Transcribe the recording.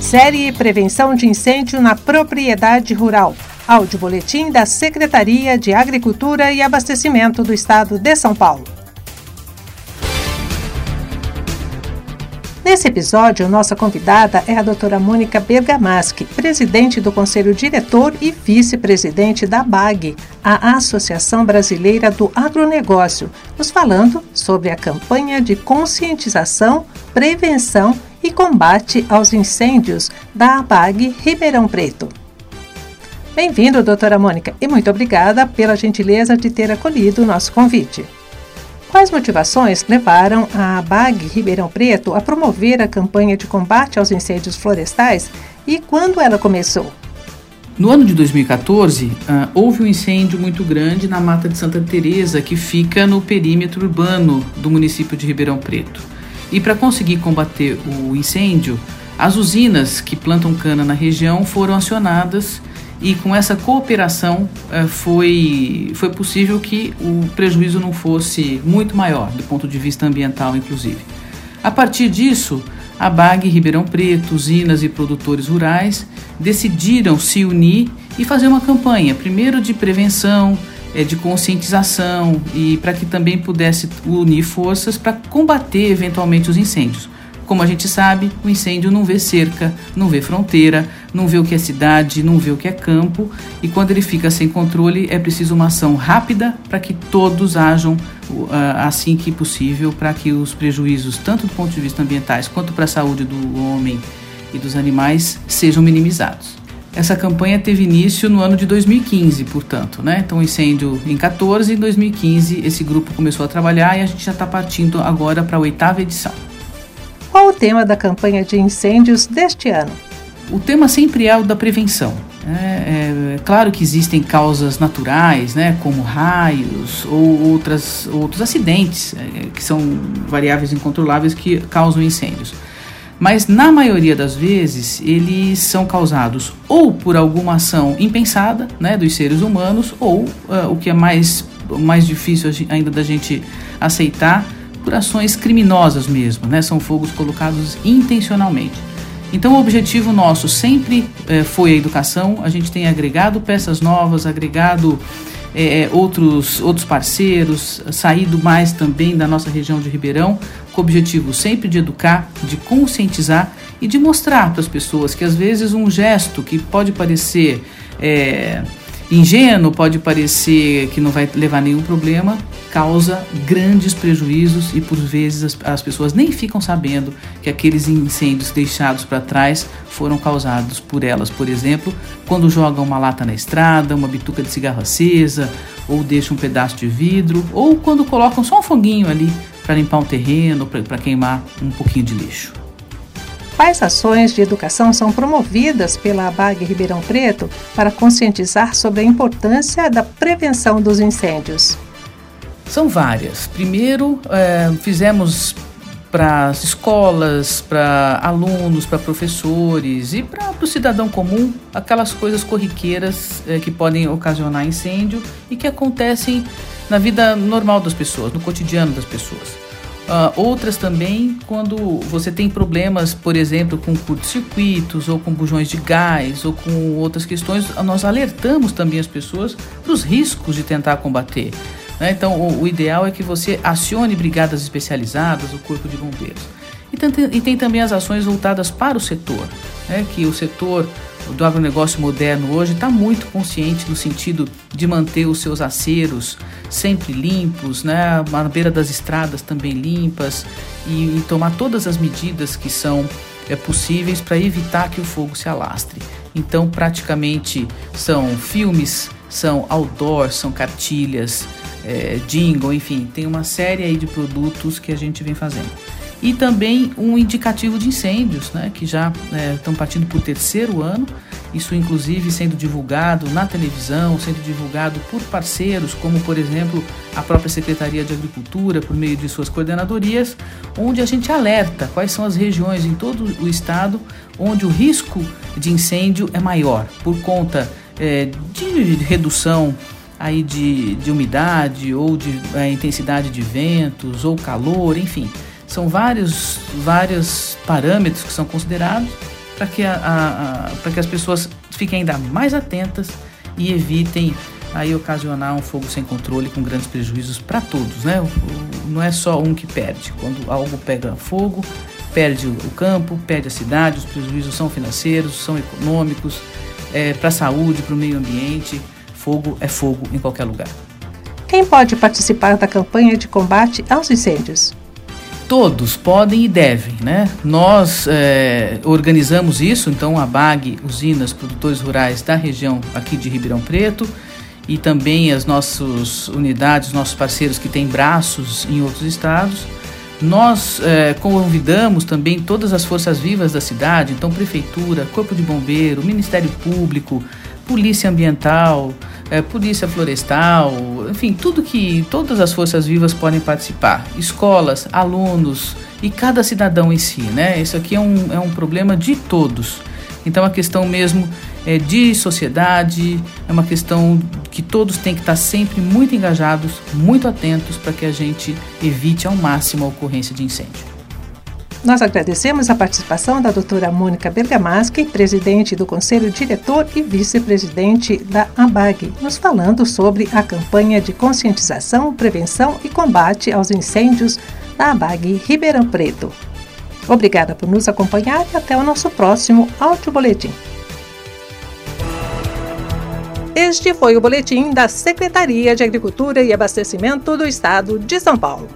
Série Prevenção de Incêndio na Propriedade Rural. Áudio Boletim da Secretaria de Agricultura e Abastecimento do Estado de São Paulo. Nesse episódio, nossa convidada é a doutora Mônica Bergamaschi, presidente do Conselho Diretor e vice-presidente da BAG, a Associação Brasileira do Agronegócio, nos falando sobre a campanha de conscientização, prevenção e combate aos incêndios da ABAG Ribeirão Preto. Bem-vindo, doutora Mônica, e muito obrigada pela gentileza de ter acolhido o nosso convite. Quais motivações levaram a ABAG Ribeirão Preto a promover a campanha de combate aos incêndios florestais e quando ela começou? No ano de 2014, uh, ah, houve um incêndio muito grande na Mata de Santa Teresa, que fica no perímetro urbano do município de Ribeirão Preto. E para conseguir combater o incêndio, as usinas que plantam cana na região foram acionadas e com essa cooperação eh, foi, foi possível que o prejuízo não fosse muito maior, do ponto de vista ambiental, inclusive. A partir disso, a BAG Ribeirão Preto, usinas e produtores rurais decidiram se unir e fazer uma campanha, primeiro de prevenção, é, de conscientização e para que também pudesse unir forças para combater eventualmente os incêndios. Como a gente sabe, o incêndio não vê cerca, não vê fronteira, não vê o que é cidade, não vê o que é campo, e quando ele fica sem controle, é preciso uma ação rápida para que todos ajam uh, assim que possível, para que os prejuízos, tanto do ponto de vista ambientais quanto para a saúde do homem e dos animais, sejam minimizados. Essa campanha teve início no ano de 2015, portanto, né? Então, incêndio em 14 e em 2015 esse grupo começou a trabalhar e a gente já está partindo agora para a oitava edição. Qual o tema da campanha de incêndios deste ano? O tema sempre é o da prevenção. É, é, é, claro que existem causas naturais, né, como raios ou outras, outros acidentes, é, que são variáveis incontroláveis que causam incêndios mas na maioria das vezes eles são causados ou por alguma ação impensada né, dos seres humanos, ou uh, o que é mais, mais difícil ainda da gente aceitar, por ações criminosas mesmo, né? São fogos colocados intencionalmente. Então, o objetivo nosso sempre eh, foi a educação. A gente tem agregado peças novas, agregado é, outros, outros parceiros, saído mais também da nossa região de Ribeirão, com o objetivo sempre de educar, de conscientizar e de mostrar para as pessoas que às vezes um gesto que pode parecer é, ingênuo, pode parecer que não vai levar nenhum problema, causa grandes prejuízos e por vezes as, as pessoas nem ficam sabendo que aqueles incêndios deixados para trás foram causados por elas. Por exemplo, quando jogam uma lata na estrada, uma bituca de cigarro acesa, ou deixam um pedaço de vidro, ou quando colocam só um foguinho ali para limpar um terreno, para queimar um pouquinho de lixo. Quais ações de educação são promovidas pela ABAG Ribeirão Preto para conscientizar sobre a importância da prevenção dos incêndios? São várias. Primeiro, é, fizemos para as escolas, para alunos, para professores e para o cidadão comum aquelas coisas corriqueiras é, que podem ocasionar incêndio e que acontecem na vida normal das pessoas, no cotidiano das pessoas. Uh, outras também quando você tem problemas, por exemplo, com curtos-circuitos ou com bujões de gás ou com outras questões, nós alertamos também as pessoas para os riscos de tentar combater. Né? Então, o, o, ideal é que você acione brigadas especializadas, o corpo de bombeiros. E tem, e tem também as ações voltadas para o setor, né? que o setor do agronegócio moderno hoje está muito consciente no sentido de manter os seus aceros sempre limpos, né, na beira das estradas também limpas e, e tomar todas as medidas que são é, possíveis para evitar que o fogo se alastre. Então, praticamente são filmes, são outdoor, são cartilhas, é, jingle, enfim, tem uma série aí de produtos que a gente vem fazendo. E também um indicativo de incêndios, né, que já estão é, partindo para o terceiro ano, isso inclusive sendo divulgado na televisão, sendo divulgado por parceiros, como por exemplo a própria Secretaria de Agricultura, por meio de suas coordenadorias, onde a gente alerta quais são as regiões em todo o estado onde o risco de incêndio é maior, por conta é, de redução aí de, de umidade ou de é, intensidade de ventos ou calor, enfim. São vários, vários parâmetros que são considerados para que, a, a, que as pessoas fiquem ainda mais atentas e evitem aí ocasionar um fogo sem controle com grandes prejuízos para todos, né? Não é só um que perde. Quando algo pega fogo, perde o campo, perde a cidade, os prejuízos são financeiros, são econômicos, é, para a saúde, para o meio ambiente. Fogo é fogo em qualquer lugar. Quem pode participar da campanha de combate aos incêndios? Todos podem e devem, né? Nós é, organizamos isso, então a BAG, usinas, produtores rurais da região aqui de Ribeirão Preto, e também as nossas unidades, nossos parceiros que têm braços em outros estados. Nós é, convidamos também todas as forças vivas da cidade, então prefeitura, corpo de bombeiro, Ministério Público, polícia ambiental, é, polícia florestal, enfim, tudo que todas as forças vivas podem participar, escolas, alunos e cada cidadão em si, né? Isso aqui é um, é um problema de todos. Então a questão mesmo é de sociedade, é uma questão que todos têm que estar sempre muito engajados, muito atentos para que a gente evite ao máximo a ocorrência de incêndio. Nós agradecemos a participação da doutora Mônica Bergamaschi, presidente do Conselho Diretor e vice-presidente da ABAG, nos falando sobre a campanha de conscientização, prevenção e combate aos incêndios da ABAG Ribeirão Preto. Obrigada por nos acompanhar e até o nosso próximo Áudio Boletim. Este foi o boletim da Secretaria de Agricultura e Abastecimento do Estado de São Paulo.